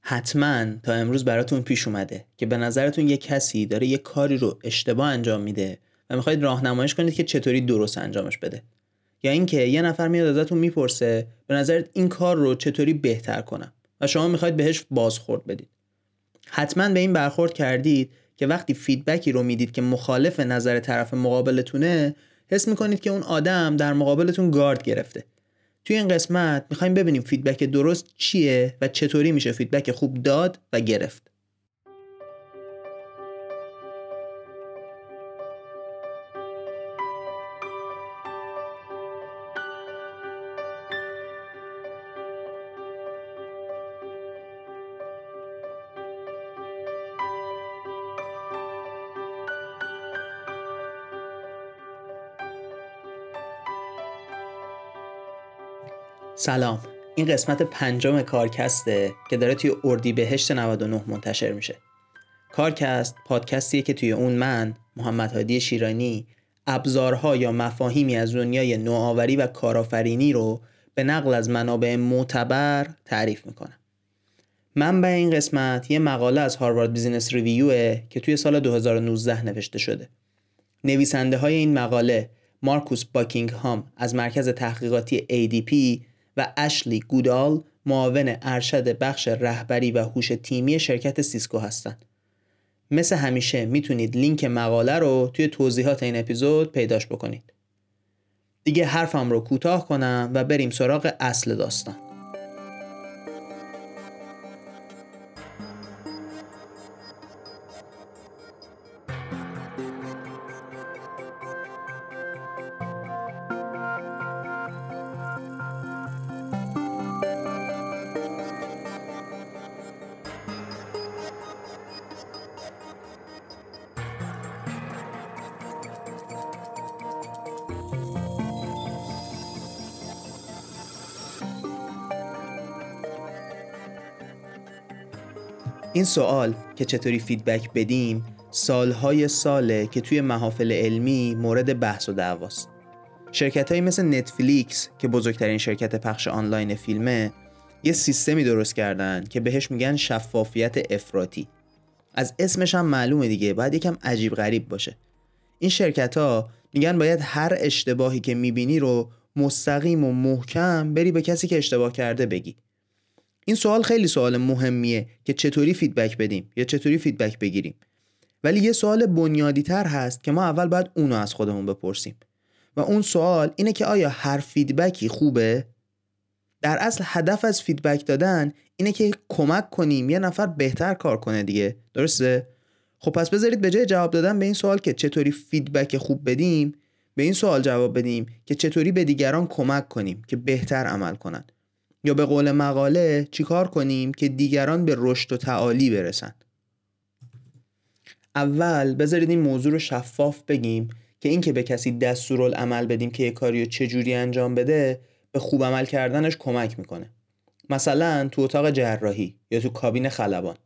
حتما تا امروز براتون پیش اومده که به نظرتون یه کسی داره یه کاری رو اشتباه انجام میده و می‌خواید راهنماییش کنید که چطوری درست انجامش بده. یا اینکه یه نفر میاد ازتون می‌پرسه به نظرت این کار رو چطوری بهتر کنم؟ و شما می‌خواید بهش بازخورد بدید. حتما به این برخورد کردید که وقتی فیدبکی رو می‌دید که مخالف نظر طرف مقابلتونه حس می‌کنید که اون آدم در مقابلتون گارد گرفته. توی این قسمت می‌خوایم ببینیم feedback درست چیه و چطوری میشه feedback خوب داد و گرفت. سلام. این قسمت پنجم کارکسته که داره توی اردی بهشت 99 منتشر میشه. کارکست پادکستیه که توی اون من محمد هادی شیرانی ابزارها یا مفاهیمی از دنیای نوآوری و کارآفرینی رو به نقل از منابع معتبر تعریف می‌کنم. منبع این قسمت یه مقاله از هاروارد بیزینس ریویوه که توی سال 2019 نوشته شده. نویسنده های این مقاله مارکوس باکینگهام از مرکز تحقیقاتی ADP و اشلی گودال معاون ارشد بخش رهبری و هوش تیمی شرکت Cisco هستند. مثل همیشه می‌تونید لینک مقاله رو توی توضیحات این اپیزود پیداش بکنید. دیگه حرفم رو کوتاه کنم و بریم سراغ اصل داستان. این سوال که چطوری فیدبک بدیم سالهای ساله که توی محافل علمی مورد بحث و دعواست. شرکت های مثل نتفلیکس که بزرگترین شرکت پخش آنلاین فیلمه یه سیستمی درست کردن که بهش میگن شفافیت افراطی. از اسمش هم معلومه دیگه باید یکم عجیب غریب باشه. این شرکت ها میگن باید هر اشتباهی که می‌بینی رو مستقیم و محکم بری به کسی که اشتباه کرده بگی. این سوال خیلی سوال مهمیه که چطوری feedback بدیم یا چطوری feedback بگیریم. ولی یه سوال بنیادی تر هست که ما اول باید اونو از خودمون بپرسیم. و اون سوال اینه که آیا هر feedback ی خوبه؟ در اصل هدف از feedback دادن اینه که کمک کنیم یه نفر بهتر کار کنه دیگه. درسته؟ خب پس بذارید به جای جواب دادن به این سوال که چطوری feedback خوب بدیم به این سوال جواب بدیم که چطوری به دیگران کمک کنیم که بهتر عمل کنند یا به قول مقاله چیکار کنیم که دیگران به رشد و تعالی برسن؟ اول بذارید این موضوع رو شفاف بگیم که اینکه به کسی دستورالعمل بدیم که یه کاری رو چجوری انجام بده به خوب عمل کردنش کمک می‌کنه. مثلا تو اتاق جراحی یا تو کابین خلبان.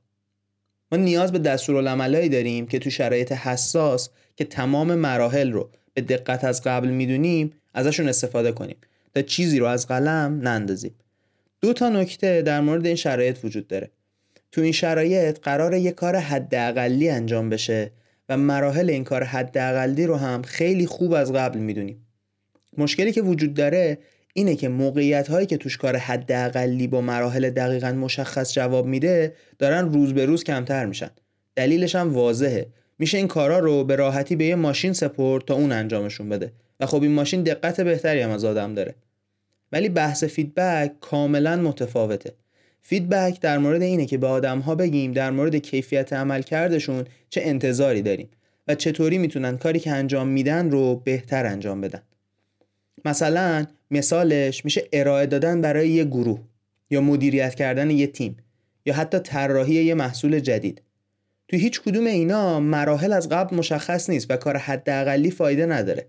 ما نیاز به دستورالعملایی داریم که تو شرایط حساس که تمام مراحل رو به دقت از قبل می‌دونیم ازشون استفاده کنیم. تا چیزی رو از قلم نندازیم. دو تا نکته در مورد این شرایط وجود داره. تو این شرایط قرار یه کار حداقلی انجام بشه و مراحل این کار حداقلی رو هم خیلی خوب از قبل می‌دونیم. مشکلی که وجود داره اینه که موقعیت هایی که توش کار حداقلی با مراحل دقیقا مشخص جواب میده دارن روز به روز کمتر میشن. دلیلش هم واضحه. میشه این کارا رو به راحتی به یه ماشین سپرد تا اون انجامشون بده. و خب این ماشین دقت بهتری هم از آدم داره. ولی بحث feedback کاملا متفاوته. feedback در مورد اینه که به آدم ها بگیم در مورد کیفیت عملکردشون چه انتظاری داریم و چطوری می‌تونن کاری که انجام میدن رو بهتر انجام بدن. مثلا مثالش میشه ارائه دادن برای یه گروه یا مدیریت کردن یه تیم یا حتی طراحی یه محصول جدید. تو هیچ کدوم اینا مراحل از قبل مشخص نیست و کار حداقلی فایده نداره.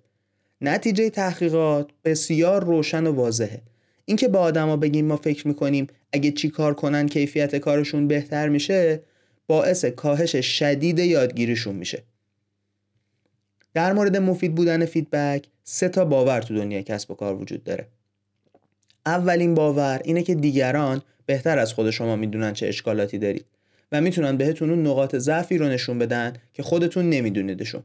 نتیجه تحقیقات بسیار روشن و واضحه. اینکه با آدما بگیم ما فکر می‌کنیم اگه چی کار کنن کیفیت کارشون بهتر میشه باعث کاهش شدید یادگیریشون میشه. در مورد مفید بودن فیدبک سه تا باور تو دنیا کسب و کار وجود داره. اولین باور اینه که دیگران بهتر از خود شما می‌دونن چه اشکالاتی دارید و می‌تونن بهتون اون نقاط ضعفی رو نشون بدن که خودتون نمیدونیدشون.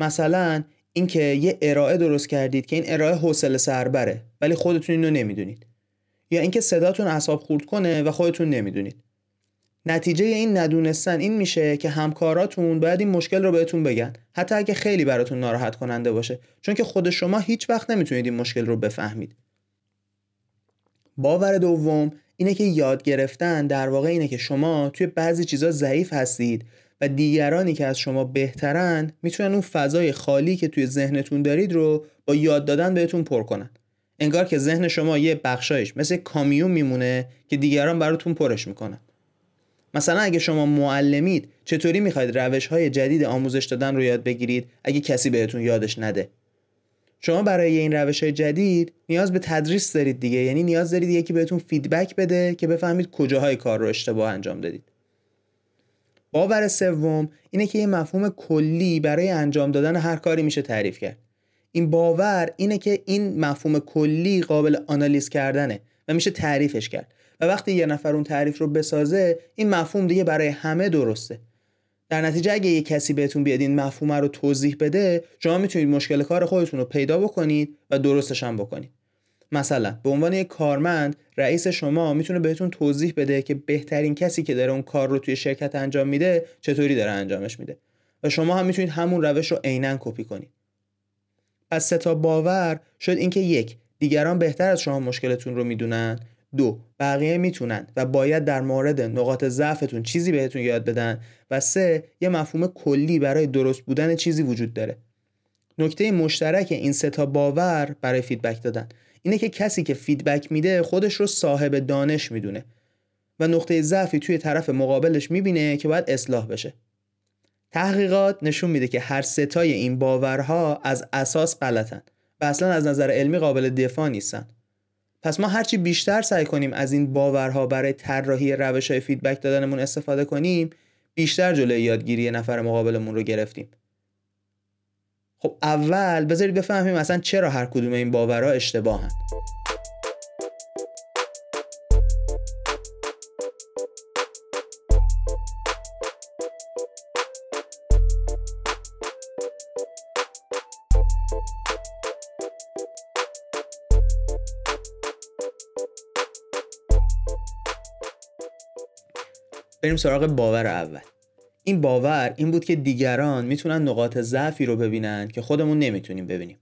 مثلا اینکه یه ارائه درست کردید که این ارائه حوصله سربره ولی خودتون اینو نمی‌دونید. یا اینکه صداتون اعصاب خورد کنه و خودتون نمی‌دونید. نتیجه این ندونستن این میشه که همکاراتون باید این مشکل رو بهتون بگن. حتی اگه خیلی براتون ناراحت کننده باشه. چون که خود شما هیچ وقت نمی‌تونید این مشکل رو بفهمید. باور دوم اینه که یاد گرفتن در واقع اینه که شما توی بعضی چیزا ضعیف هستید. و دیگرانی که از شما بهترن می‌تونن اون فضای خالی که توی ذهنتون دارید رو با یاد دادن بهتون پر کنن. انگار که ذهن شما یه بخشایش مثل کامیون میمونه که دیگران براتون پرش می‌کنن. مثلا اگه شما معلمید چطوری می‌خواید روش های جدید آموزش دادن رو یاد بگیرید؟ اگه کسی بهتون یادش نده. شما برای این روش های جدید نیاز به تدریس دارید دیگه یعنی نیاز دارید یکی بهتون فیدبک بده که بفهمید کجاهای کار رو اشتباه انجام دادید. باور سوم اینه که یه مفهوم کلی برای انجام دادن هر کاری میشه تعریف کرد. این باور اینه که این مفهوم کلی قابل آنالیز کردنه و میشه تعریفش کرد. و وقتی یه نفر اون تعریف رو بسازه این مفهوم دیگه برای همه درسته. در نتیجه اگه یه کسی بهتون بیاد این مفهوم رو توضیح بده شما می‌تونید مشکل کار خودتون رو پیدا بکنید و درستش هم بکنید. مثلا به عنوان یک کارمند رئیس شما می‌تونه بهتون توضیح بده که بهترین کسی که داره اون کار رو توی شرکت انجام میده چطوری داره انجامش میده. و شما هم می‌تونید همون روش رو عینا کپی کنید. پس سه تا باور شد اینکه یک دیگران بهتر از شما مشکلتون رو می‌دونن. دو بقیه می‌تونن و باید در مورد نقاط ضعفتون چیزی بهتون یاد بدن. و سه یه مفهوم کلی برای درست بودن چیزی وجود داره. نکته مشترک این سه تا باور برای feedback دادن. اینه که کسی که feedback میده خودش رو صاحب دانش می‌دونه و نقطه ضعفی توی طرف مقابلش می‌بینه که باید اصلاح بشه. تحقیقات نشون میده که هر ستای این باورها از اساس غلطن و اصلا از نظر علمی قابل دفاع نیستن. پس ما هرچی بیشتر سعی کنیم از این باورها برای طراحی روش های فیدبک دادنمون استفاده کنیم بیشتر جلوی یادگیری نفر مقابلمون رو گرفتیم. خب اول بذارید بفهمیم اصلا چرا هر کدوم این باورها اشتباهن. بریم سراغ باور اول. این باور این بود که دیگران می‌تونن نقاط ضعفی رو ببینن که خودمون نمی‌تونیم ببینیم.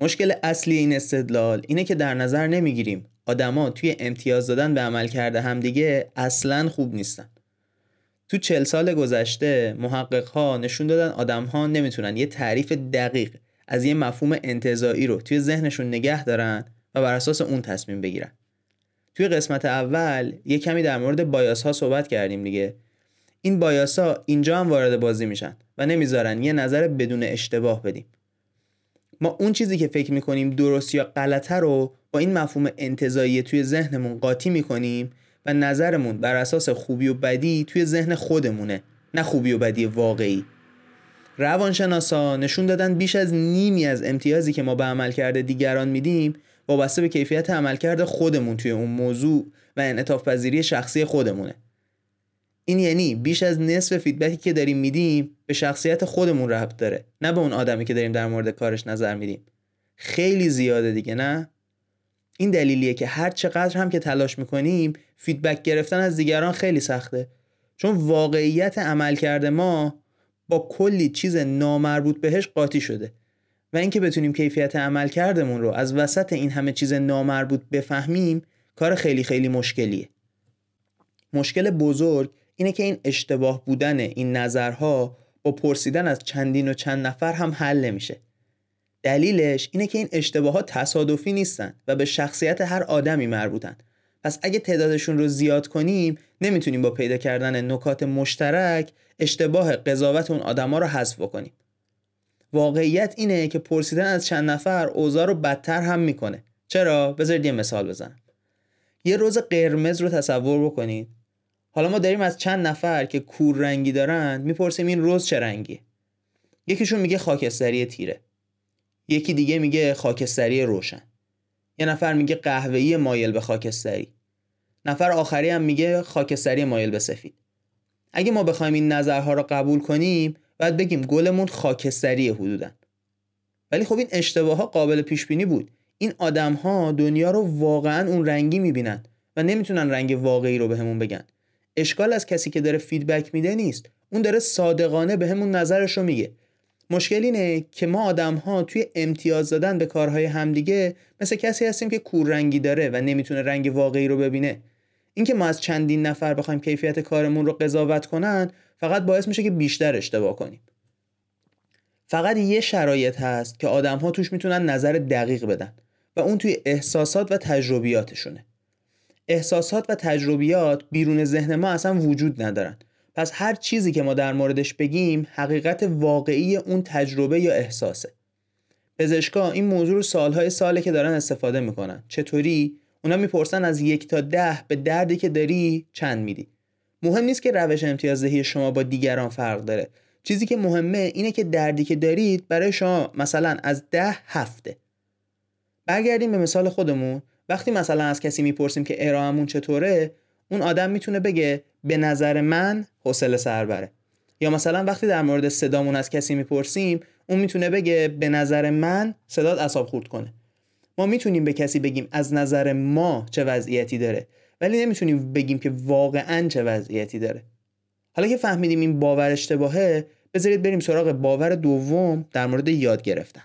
مشکل اصلی این استدلال اینه که در نظر نمی‌گیریم آدما توی امتیاز دادن به عمل کرده همدیگه اصلا خوب نیستن. تو چل سال گذشته محقق ها نشون دادن آدم ها نمی‌تونن. یه تعریف دقیق از یه مفهوم انتظایی رو توی ذهنشون نگه دارن و بر اساس اون تصمیم بگیرن. توی قسمت اول یه کمی در مورد بایاس ها صحبت کردیم دیگه. این بایاس ها اینجا هم وارد بازی میشن و نمی‌ذارن یه نظر بدون اشتباه بدیم. ما اون چیزی که فکر می‌کنیم درست یا غلطه رو با این مفهوم انتظایی توی ذهنمون قاطی می‌کنیم و نظرمون بر اساس خوبی و بدی توی ذهن خودمونه نه خوبی و بدی واقعی. روانشناسا نشون دادن بیش از نیمی از امتیازی که ما به عمل کرده دیگران میدیم وابسته به کیفیت عملکرد خودمون توی اون موضوع و انعطاف پذیری شخصی خودمونه. این یعنی بیش از نصف feedback ی که داریم میدیم به شخصیت خودمون ربط داره نه به اون آدمی که داریم در مورد کارش نظر میدیم. خیلی زیاده دیگه نه؟ این دلیلیه که هر چقدر هم که تلاش می‌کنیم feedback گرفتن از دیگران خیلی سخته. چون واقعیت عملکرد ما با کلی چیز نامربوط بهش قاطی شده. و اینکه بتونیم کیفیت عملکردمون رو از وسط این همه چیز نامربوط بفهمیم کار خیلی خیلی مشکلیه. مشکل بزرگ اینه که این اشتباه بودن این نظرها با پرسیدن از چندین و چند نفر هم حل نمیشه. دلیلش اینه که این اشتباهات تصادفی نیستن و به شخصیت هر آدمی مربوطن. پس اگه تعدادشون رو زیاد کنیم نمی‌تونیم با پیدا کردن نکات مشترک اشتباه قضاوت اون آدما رو حذف بکنیم. واقعیت اینه که پرسیدن از چند نفر اوضاع رو بدتر هم می‌کنه. چرا؟ بذارید یه مثال بزنم. یه روز قرمز رو تصور بکنید. حالا ما داریم از چند نفر که کور رنگی دارن می‌پرسیم این روز چه رنگیه؟ یکیشون میگه خاکستری تیره. یکی دیگه میگه خاکستری روشن. یه نفر میگه قهوه‌ای مایل به خاکستری. نفر آخری هم میگه خاکستری مایل به سفید. اگه ما بخوایم این نظرها رو قبول کنیم باید بگیم گلمون خاکستری حدودن ولی خب این اشتباه ها قابل پیش بینی بود. این آدم ها دنیا رو واقعا اون رنگی می‌بینن و نمی‌تونن رنگ واقعی رو بهمون به بگن. اشکال از کسی که داره فیدبک میده نیست. اون داره صادقانه به نظرش رو میگه. مشکل اینه که ما آدم ها توی امتیاز دادن به کارهای همدیگه مثل کسی هستیم که کور رنگی داره و نمی‌تونه رنگ واقعی رو ببینه. اینکه ما از چندین نفر بخوایم کیفیت کارمون رو قضاوت کنن فقط باعث میشه که بیشتر اشتباه کنیم. فقط یه شرایط هست که آدم ها توش می‌تونن نظر دقیق بدن و اون توی احساسات و تجربیاتشونه. احساسات و تجربیات بیرون ذهن ما اصلا وجود ندارن. پس هر چیزی که ما در موردش بگیم حقیقت واقعی اون تجربه یا احساسه. پزشکا این موضوع رو سالهای ساله که دارن استفاده می‌کنن. چطوری؟ اونا می‌پرسن از یک تا ده به دردی که داری چند میدی. مهم نیست که روش امتیازدهی شما با دیگران فرق داره. چیزی که مهمه اینه که دردی که دارید برای شما مثلا از ده هفته. برگردیم به مثال خودمون. وقتی مثلا از کسی می‌پرسیم که ارائهمون چطوره اون آدم می‌تونه بگه به نظر من حوصله سر بره یا مثلا وقتی در مورد صدامون از کسی می‌پرسیم اون می‌تونه بگه به نظر من صدات اصاب خورد کنه. ما می‌تونیم به کسی بگیم از نظر ما چه وضعیتی داره ولی نمی‌تونیم بگیم که واقعا چه وضعیتی داره. حالا که فهمیدیم این باور اشتباهه بذارید بریم سراغ باور دوم در مورد یاد گرفتن.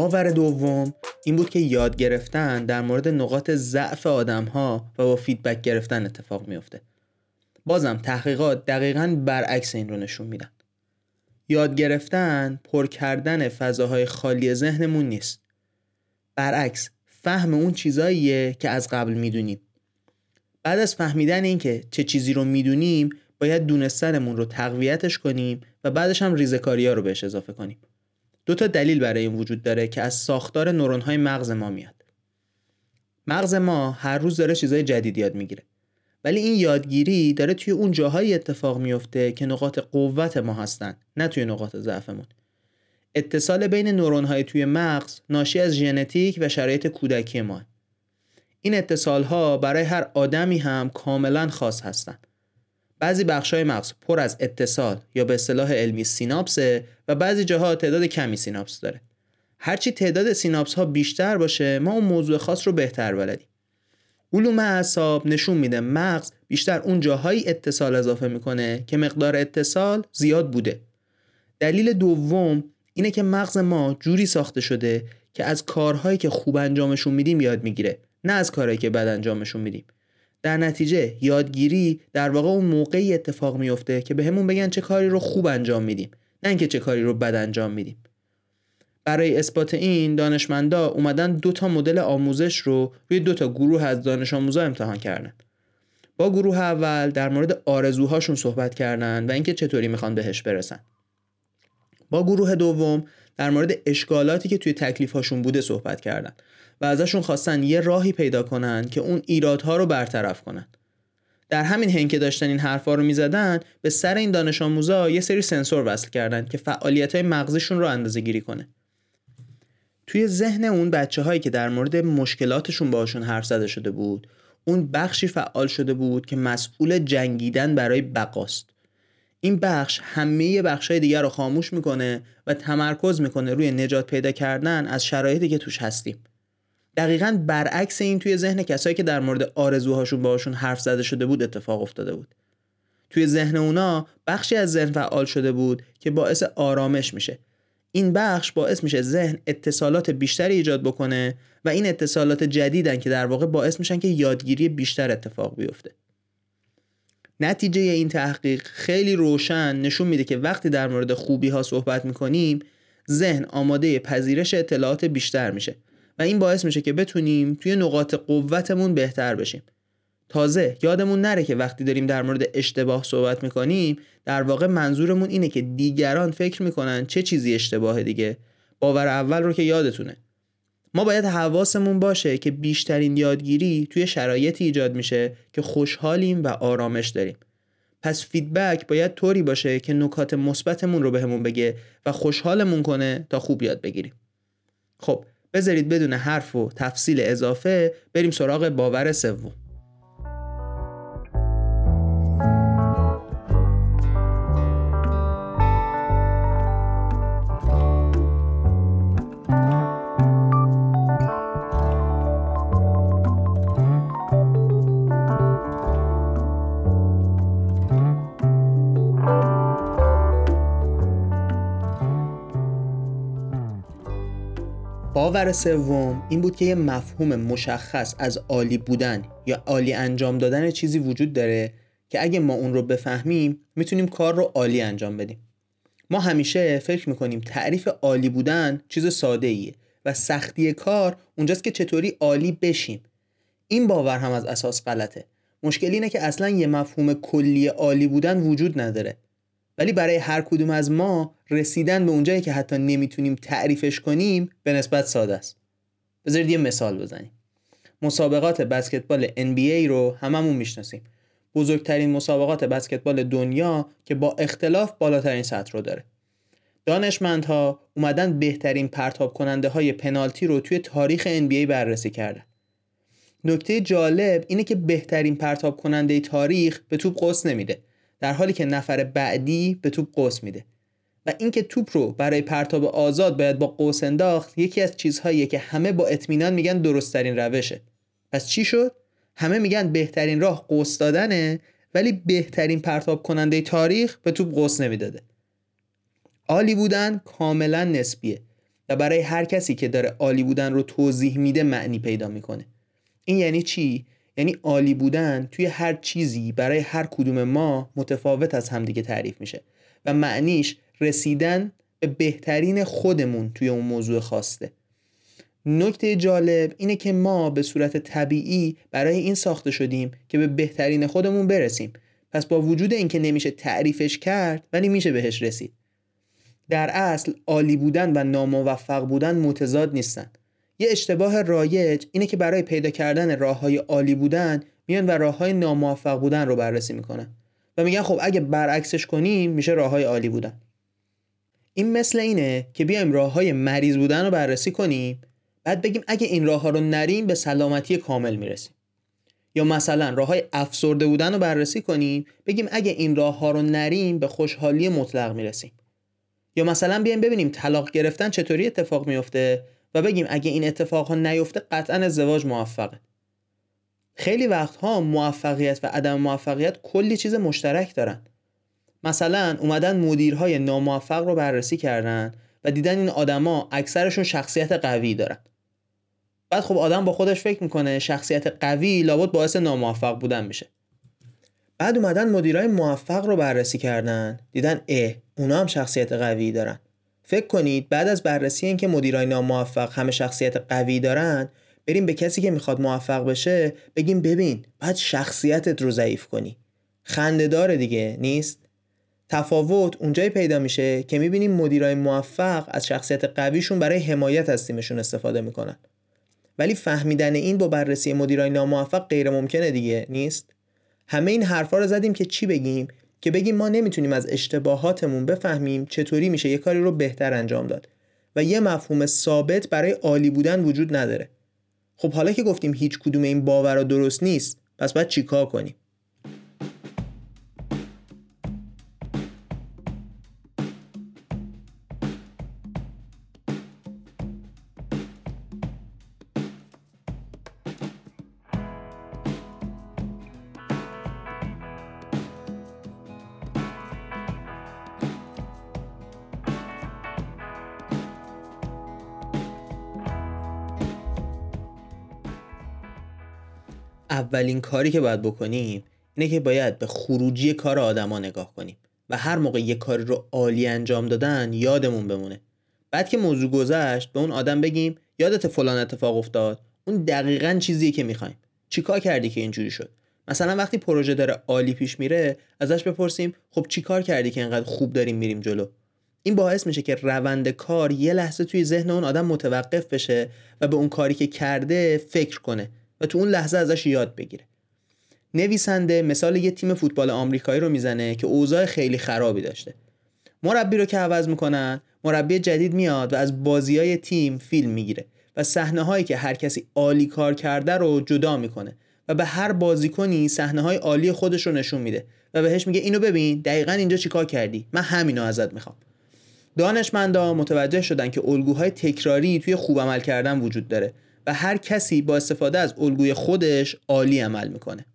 باور دوم این بود که یاد گرفتن در مورد نقاط ضعف آدم ها و با فیدبک گرفتن اتفاق میفته. بازم تحقیقات دقیقا برعکس این رو نشون میدن. یاد گرفتن پر کردن فضاهای خالی ذهنمون نیست. برعکس فهم اون چیزاییه که از قبل می‌دونیم. بعد از فهمیدن اینکه چه چیزی رو می‌دونیم باید دونستنمون رو تقویتش کنیم و بعدش هم ریزکاری ها رو بهش اضافه کنیم. دو تا دلیل برای این وجود داره که از ساختار نورون های مغز ما میاد. مغز ما هر روز داره چیزای جدید یاد می‌گیره. ولی این یادگیری داره توی اون جاهایی اتفاق میفته که نقاط قوت ما هستن نه توی نقاط ضعفمون. اتصال بین نورون های توی مغز ناشی از ژنتیک و شرایط کودکی ما. این اتصال ها برای هر آدمی هم کاملا خاص هستند بعضی های مغز پر از اتصال یا به اصطلاح علمی سیناپسه و بعضی جاها تعداد کمی سیناپس داره. هرچی تعداد سیناپس ها بیشتر باشه ما اون موضوع خاص رو بهتر بلدیم. علوم اعصاب نشون میده مغز بیشتر اون جاهایی اتصال اضافه می‌کنه که مقدار اتصال زیاد بوده. دلیل دوم اینه که مغز ما جوری ساخته شده که از کارهایی که خوب انجامشون میدیم یاد می‌گیره نه از کارهایی که بد انجامشون میدیم. در نتیجه یادگیری در واقع اون موقعی اتفاق میفته که به همون بگن چه کاری رو خوب انجام میدیم نه اینکه چه کاری رو بد انجام میدیم. برای اثبات این دانشمندا اومدن دو تا مدل آموزش رو روی دو تا گروه از دانش آموزا امتحان کردن. با گروه اول در مورد آرزوهاشون صحبت کردن و اینکه چطوری می‌خوان بهش برسن. با گروه دوم در مورد اشکالاتی که توی تکلیفهاشون بوده صحبت کردن. و ازشون خواستن یه راهی پیدا کنن که اون ایرادها رو برطرف کنن. در همین هنگ که داشتن این حرفا رو می‌زدن به سر این دانش آموزا یه سری سنسور وصل کردن که فعالیت های مغزشون رو اندازه گیری کنه. توی ذهن اون بچه هایی که در مورد مشکلاتشون باشون حرف زده شده بود اون بخشی فعال شده بود که مسئول جنگیدن برای بقاست. این بخش همه بخش های دیگر رو خاموش می‌کنه و تمرکز می‌کنه روی نجات پیدا کردن از شرایطی که توش هستیم. دقیقا برعکس این توی ذهن کسایی که در مورد آرزوهاشون باهاشون حرف زده شده بود اتفاق افتاده بود. توی ذهن اونا بخشی از ذهن فعال شده بود که باعث آرامش میشه. این بخش باعث میشه ذهن اتصالات بیشتری ایجاد بکنه و این اتصالات جدیدن که در واقع باعث میشن که یادگیری بیشتر اتفاق بیفته. نتیجه این تحقیق خیلی روشن نشون میده که وقتی در مورد خوبی ها صحبت می‌کنیم ذهن آماده پذیرش اطلاعات بیشتر میشه. و این باعث میشه که بتونیم توی نقاط قوتمون بهتر بشیم. تازه یادمون نره که وقتی داریم در مورد اشتباه صحبت می‌کنیم در واقع منظورمون اینه که دیگران فکر می‌کنن چه چیزی اشتباه دیگه. باور اول رو که یادتونه. ما باید حواسمون باشه که بیشترین یادگیری توی شرایطی ایجاد میشه که خوشحالیم و آرامش داریم. پس فیدبک باید طوری باشه که نکات مثبتمون رو بهمون بگه و خوشحالمون کنه تا خوب یاد بگیریم. خب بذارید بدون حرف و تفصیل اضافه بریم سراغ باور سوم. باور سوم این بود که یه مفهوم مشخص از عالی بودن یا عالی انجام دادن چیزی وجود داره که اگه ما اون رو بفهمیم می‌تونیم کار رو عالی انجام بدیم. ما همیشه فکر می‌کنیم تعریف عالی بودن چیز ساده ایه و سختی کار اونجاست که چطوری عالی بشیم. این باور هم از اساس غلطه. مشکل اینه که اصلا یه مفهوم کلی عالی بودن وجود نداره. ولی برای هر کدوم از ما رسیدن به اونجایی که حتی نمی‌تونیم تعریفش کنیم به نسبت ساده است. بذارید یه مثال بزنیم. مسابقات بسکتبال NBA رو هممون می‌شناسیم. بزرگترین مسابقات بسکتبال دنیا که با اختلاف بالاترین سطح رو داره. دانشمندها اومدن بهترین پرتاب کننده های پنالتی رو توی تاریخ NBA بررسی کردن. نکته جالب اینه که بهترین پرتاب کننده تاریخ به توپ قوس نمیده. در حالی که نفر بعدی به توپ قوس میده. و اینکه توپ رو برای پرتاب آزاد باید با قوس انداخت یکی از چیزهاییه که همه با اطمینان میگن درستترین روشه. پس چی شد؟ همه میگن بهترین راه قوس دادنه ولی بهترین پرتاب کننده تاریخ به توپ قوس نمی‌داده. عالی بودن کاملا نسبیه و برای هر کسی که داره عالی بودن رو توضیح میده معنی پیدا می‌کنه. این یعنی چی؟ یعنی عالی بودن توی هر چیزی برای هر کدوم ما متفاوت از همدیگه تعریف میشه. و معنیش رسیدن به بهترین خودمون توی اون موضوع خواسته نکته جالب اینه که ما به صورت طبیعی برای این ساخته شدیم که به بهترین خودمون برسیم. پس با وجود اینکه نمیشه تعریفش کرد ولی میشه بهش رسید. در اصل عالی بودن و ناموفق بودن متضاد نیستن. یه اشتباه رایج اینه که برای پیدا کردن راه های عالی بودن میان و راه های ناموفق بودن رو بررسی می‌کنن. و میگن خب اگه برعکسش کنیم میشه راه های عالی بودن. این مثل اینه که بیایم راه های مریض بودن رو بررسی کنیم بعد بگیم اگه این راه ها رو نریم به سلامتی کامل می‌رسیم. یا مثلا راه های افسرده بودن رو بررسی کنیم بگیم اگه این راه ها رو نریم به خوشحالی مطلق می‌رسیم. یا مثلا بیایم ببینیم طلاق گرفتن چطوری اتفاق میفته و بگیم اگه این اتفاق ها نیفته قطعا ازدواج موفقه. خیلی وقتها موفقیت و عدم موفقیت کلی چیز مشترک دارن. مثلا اومدن مدیرهای ناموفق رو بررسی کردن و دیدن این آدما اکثرشون شخصیت قوی دارن. بعد خب آدم با خودش فکر می‌کنه شخصیت قوی لابد باعث ناموفق بودن میشه بعد اومدن مدیرای موفق رو بررسی کردن دیدن اه اونا هم شخصیت قوی دارن. فکر کنید بعد از بررسی اینکه مدیرای ناموفق همه شخصیت قوی دارن بریم به کسی که می‌خواد موفق بشه بگیم ببین بعد شخصیتت رو ضعیف کنی. خنده داره دیگه نیست؟ تفاوت اونجایی پیدا میشه که می‌بینیم مدیرای موفق از شخصیت قویشون برای حمایت از تیمشون استفاده می‌کنن. ولی فهمیدن این با بررسی مدیرای ناموفق غیر ممکنه دیگه نیست؟ همه این حرفا رو زدیم که چی بگیم؟ که بگیم ما نمی‌تونیم از اشتباهاتمون بفهمیم چطوری میشه یه کاری رو بهتر انجام داد. و یه مفهوم ثابت برای عالی بودن وجود نداره. خب حالا که گفتیم هیچ کدوم این باورا درست نیست پس باید چیکار کنیم؟ اولین کاری که باید بکنیم اینه که باید به خروجی کار آدما نگاه کنیم و هر موقع یه کاری رو عالی انجام دادن یادمون بمونه. بعد که موضوع گذشت به اون آدم بگیم یادت فلان اتفاق افتاد؟ اون دقیقا چیزیه که می‌خوایم. چیکار کردی که اینجوری شد؟ مثلا وقتی پروژه داره عالی پیش میره ازش بپرسیم خب چیکار کردی که اینقدر خوب داریم میریم جلو؟ این باعث میشه که روند کار یه لحظه توی ذهن اون آدم متوقف بشه و به اون کاری که کرده فکر کنه. و تو اون لحظه ازش یاد بگیره. نویسنده مثال یه تیم فوتبال آمریکایی رو می‌زنه که اوضاع خیلی خرابی داشته. مربی رو که عوض می‌کنن مربی جدید میاد و از بازی های تیم فیلم می‌گیره و صحنه هایی که هر کسی عالی کار کرده رو جدا می‌کنه و به هر بازیکنی صحنه های عالی خودش رو نشون میده و بهش میگه اینو ببین دقیقا اینجا چیکار کردی؟ من همینو ازت می‌خوام. دانشمندا متوجه شدن که الگوهای تکراری توی خوب عمل کردن وجود داره. و هر کسی با استفاده از الگوی خودش عالی عمل می‌کنه.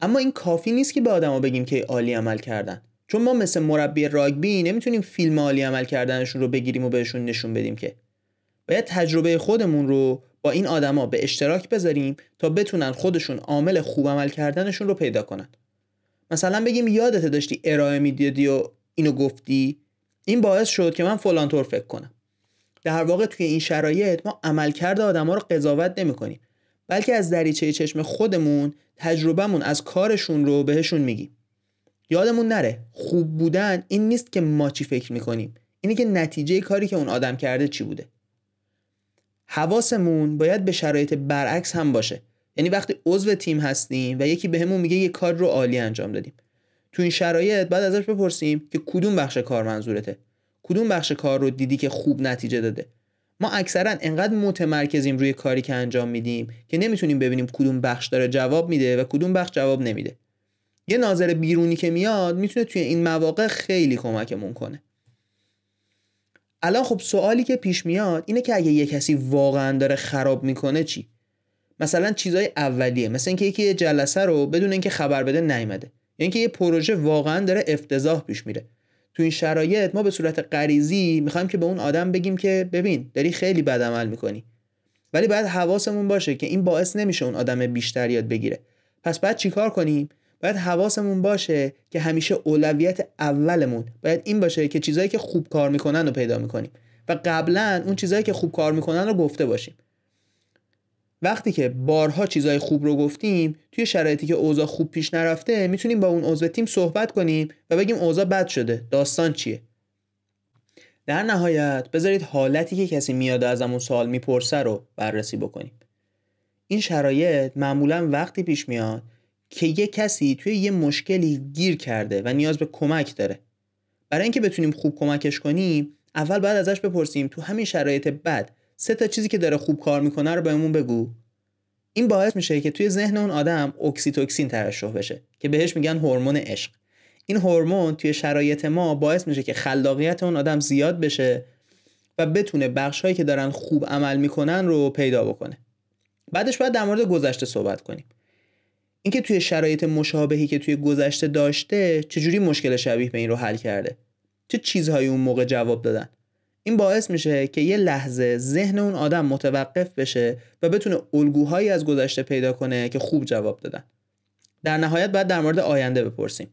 اما این کافی نیست که به آدما بگیم که عالی عمل کردن. چون ما مثل مربی راگبی نمی‌تونیم فیلم عالی عمل کردنشون رو بگیریم و بهشون نشون بدیم که. باید تجربه خودمون رو با این آدما به اشتراک بذاریم تا بتونن خودشون عامل خوب عمل کردنشون رو پیدا کنن. مثلا بگیم یادت داشتی ارائه می‌دادی و اینو گفتی؟ این باعث شد که من فلان طور فکر کنم. در واقع توی این شرایط ما عملکرد آدما رو قضاوت نمی‌کنیم. بلکه از دریچه چشم خودمون تجربهمون از کارشون رو بهشون میگیم. یادمون نره خوب بودن این نیست که ما چی فکر می‌کنیم. اینه که نتیجه کاری که اون آدم کرده چی بوده. حواسمون باید به شرایط برعکس هم باشه. یعنی وقتی عضو تیم هستیم و یکی بهمون به میگه یه کار رو عالی انجام دادیم. تو این شرایط بعد ازش بپرسیم که کدوم بخش کار منظورته کدوم بخش کار رو دیدی که خوب نتیجه داده؟ ما اکثرا انقدر متمرکزیم روی کاری که انجام میدیم که نمی‌تونیم ببینیم کدوم بخش داره جواب میده و کدوم بخش جواب نمیده. یه ناظر بیرونی که میاد می‌تونه توی این مواقع خیلی کمکمون کنه. الان خب سوالی که پیش میاد اینه که اگه یه کسی واقعا داره خراب می‌کنه چی؟ مثلا چیزای اولیه مثل اینکه یکی جلسه رو بدون اینکه خبر بده نیومده. یا اینکه یه پروژه واقعا داره افتضاح پیش میره. تو این شرایط ما به صورت غریزی می‌خوایم که به اون آدم بگیم که ببین داری خیلی بد عمل می‌کنی. ولی باید حواسمون باشه که این باعث نمیشه اون آدم بیشتر یاد بگیره. پس بعد چیکار کنیم؟ باید حواسمون باشه که همیشه اولویت اولمون باید این باشه که چیزایی که خوب کار می‌کنن رو پیدا می‌کنیم. و قبلا اون چیزایی که خوب کار می‌کنن رو گفته باشیم. وقتی که بارها چیزای خوب رو گفتیم توی شرایطی که اوضاع خوب پیش نرفته می‌تونیم با اون عضو تیم صحبت کنیم و بگیم اوضاع بد شده داستان چیه؟ در نهایت بذارید حالتی که کسی میاد از همون سوال می‌پرسه رو بررسی بکنیم. این شرایط معمولا وقتی پیش میاد که یه کسی توی یه مشکلی گیر کرده و نیاز به کمک داره. برای اینکه بتونیم خوب کمکش کنیم اول باید ازش بپرسیم تو همین شرایط بد سه تا چیزی که داره خوب کار می‌کنه رو بهمون بگو. این باعث میشه که توی ذهن اون آدم اکسیتوکسین ترشح بشه که بهش میگن هورمون عشق. این هورمون توی شرایط ما باعث میشه که خلاقیت اون آدم زیاد بشه و بتونه بخش هایی که دارن خوب عمل می‌کنن رو پیدا بکنه. بعدش باید در مورد گذشته صحبت کنیم. اینکه توی شرایط مشابهی که توی گذشته داشته چجوری مشکل شبیه به این رو حل کرده؟ چه چیزهایی اون موقع جواب دادن؟ این باعث میشه که یه لحظه ذهن اون آدم متوقف بشه و بتونه الگوهایی از گذشته پیدا کنه که خوب جواب دادن. در نهایت باید در مورد آینده بپرسیم.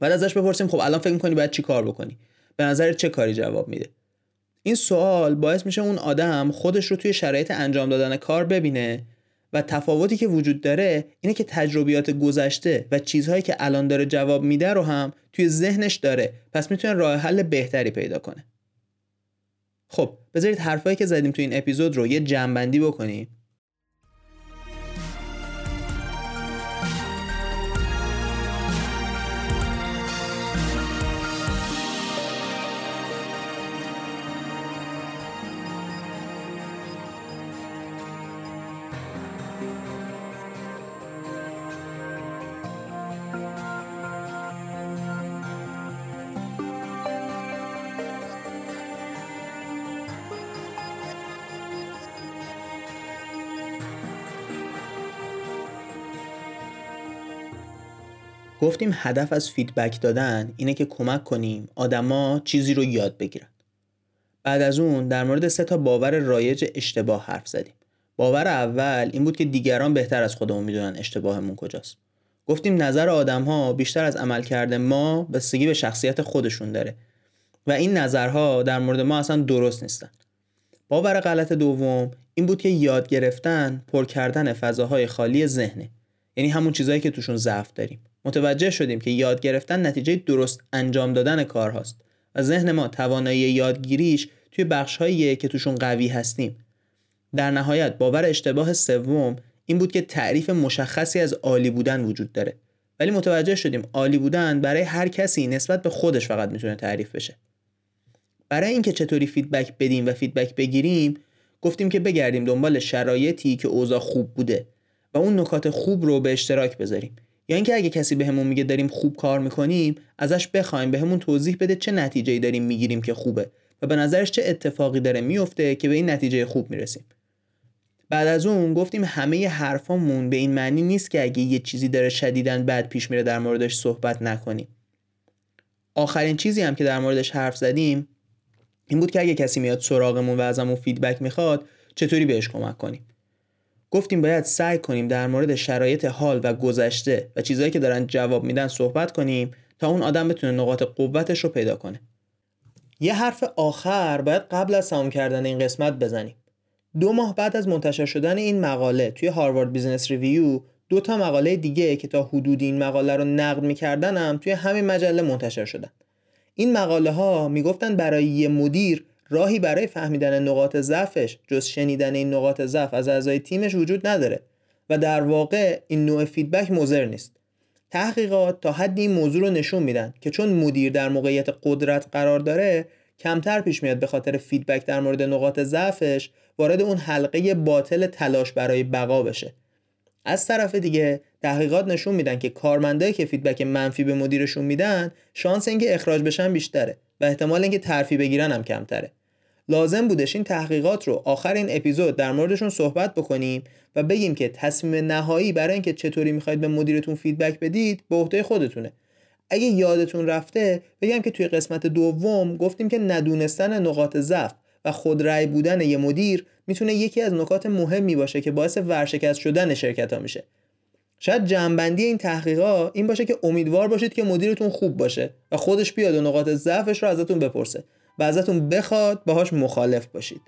بعد ازش بپرسیم خب الان فکر می‌کنی باید چی کار بکنی؟ به نظر چه کاری جواب میده؟ این سوال باعث میشه اون آدم خودش رو توی شرایط انجام دادن کار ببینه و تفاوتی که وجود داره اینه که تجربیات گذشته و چیزهایی که الان داره جواب میده رو هم توی ذهنش داره. پس می‌تونه راه حل بهتری پیدا کنه. خب بذارید حرفایی که زدیم تو این اپیزود رو یه جنبندی بکنیم. گفتیم هدف از فیدبک دادن اینه که کمک کنیم آدما چیزی رو یاد بگیرن. بعد از اون در مورد سه تا باور رایج اشتباه حرف زدیم. باور اول این بود که دیگران بهتر از خودمون می‌دونن اشتباهمون کجاست. گفتیم نظر آدم ها بیشتر از عملکرد ما بستگی به شخصیت خودشون داره و این نظرها در مورد ما اصلا درست نیستن. باور غلط دوم این بود که یاد گرفتن پر کردن فضاهای خالی ذهنه. یعنی همون چیزهایی که توشون ضعف داریم. متوجه شدیم که یاد گرفتن نتیجه درست انجام دادن کار هاست و ذهن ما توانایی یادگیریش توی بخشهاییه که توشون قوی هستیم. در نهایت باور اشتباه سوم این بود که تعریف مشخصی از عالی بودن وجود داره. ولی متوجه شدیم عالی بودن برای هر کسی نسبت به خودش فقط می‌تونه تعریف بشه. برای اینکه چطوری feedback بدیم و feedback بگیریم گفتیم که بگردیم دنبال شرایطی که اوضاع خوب بوده و اون نکات خوب رو به اشتراک بذاریم. یا اینکه اگه کسی بهمون به میگه داریم خوب کار می‌کنیم ازش بخوایم بهمون به توضیح بده چه نتیجه داریم می‌گیریم که خوبه و به نظرش چه اتفاقی داره میفته که به این نتیجه خوب می‌رسیم. بعد از اون گفتیم همه حرفامون به این معنی نیست که اگه یه چیزی داره شدیدن بد پیش میره در موردش صحبت نکنیم. آخرین چیزی هم که در موردش حرف زدیم این بود که اگه کسی میاد سراغمون و ازمون feedback می‌خواد چطوری بهش کمک کنیم؟ گفتیم باید سعی کنیم در مورد شرایط حال و گذشته و چیزهایی که دارن جواب میدن صحبت کنیم تا اون آدم بتونه نقاط قوتش رو پیدا کنه. یه حرف آخر باید قبل از تمام کردن این قسمت بزنیم. دو ماه بعد از منتشر شدن این مقاله توی Harvard Business Review دو تا مقاله دیگه که تا حدود این مقاله رو نقد میکردن هم توی همین مجله منتشر شدن. این مقاله ها می‌گفتن برای یه مدیر راهی برای فهمیدن نقاط ضعفش جز شنیدن این نقاط ضعف از اعضای تیمش وجود نداره و در واقع این نوع feedback مضر نیست. تحقیقات تا حدی این موضوع رو نشون میدن که چون مدیر در موقعیت قدرت قرار داره کمتر پیش میاد به خاطر feedback در مورد نقاط ضعفش وارد اون حلقه باطل تلاش برای بقا بشه. از طرف دیگه تحقیقات نشون میدن که کارمندایی که feedback منفی به مدیرشون میدن شانس اینکه اخراج بشن بیشتره و احتمال اینکه ترفیع بگیرن هم کمتره. لازم بودش این تحقیقات رو آخر این اپیزود در موردشون صحبت بکنیم و بگیم که تصمیم نهایی برای اینکه چطوری می‌خواید به مدیرتون فیدبک بدید به عهده خودتونه. اگه یادتون رفته بگم که توی قسمت دوم گفتیم که ندونستن نقاط ضعف و خودرأی بودن یه مدیر می‌تونه یکی از نکات مهمی باشه که باعث ورشکست شدن شرکت ها میشه. شاید جنبندی این تحقیقات این باشه که امیدوار باشید که مدیرتون خوب باشه و خودش بیاد و نقاط ضعفش رو ازتون بپرسه. و ازتون بخواد باهاش مخالف باشید.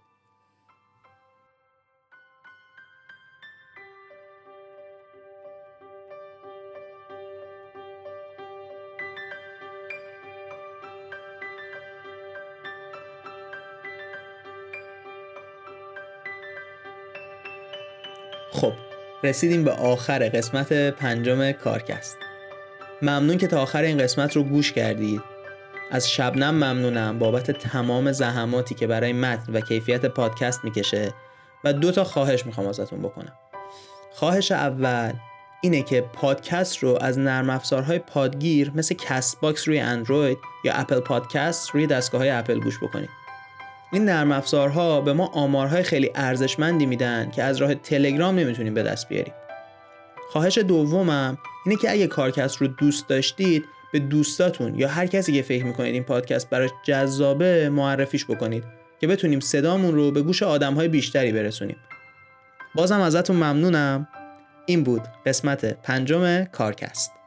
خب رسیدیم به آخر قسمت پنجم کارکست. ممنون که تا آخر این قسمت رو گوش کردید. از شبنم ممنونم بابت تمام زحماتی که برای متن و کیفیت پادکست می‌کشه و دو تا خواهش می‌خوام ازتون بکنم. خواهش اول اینه که پادکست رو از نرم افزارهای پادگیر مثل Castbox روی اندروید یا Apple Podcast روی دستگاه های اپل گوش بکنید. این نرم افزارها به ما آمارهای خیلی ارزشمندی میدن که از راه تلگرام نمی‌تونیم به دست بیاریم. خواهش دومم اینه که اگه کارکست رو دوست داشتید به دوستاتون یا هر کسی که فکر می‌کنید این پادکست براش جذابه معرفیش بکنید که بتونیم صدامون رو به گوش آدمهای بیشتری برسونیم. بازم ازتون ممنونم. این بود قسمت پنجم کارکست.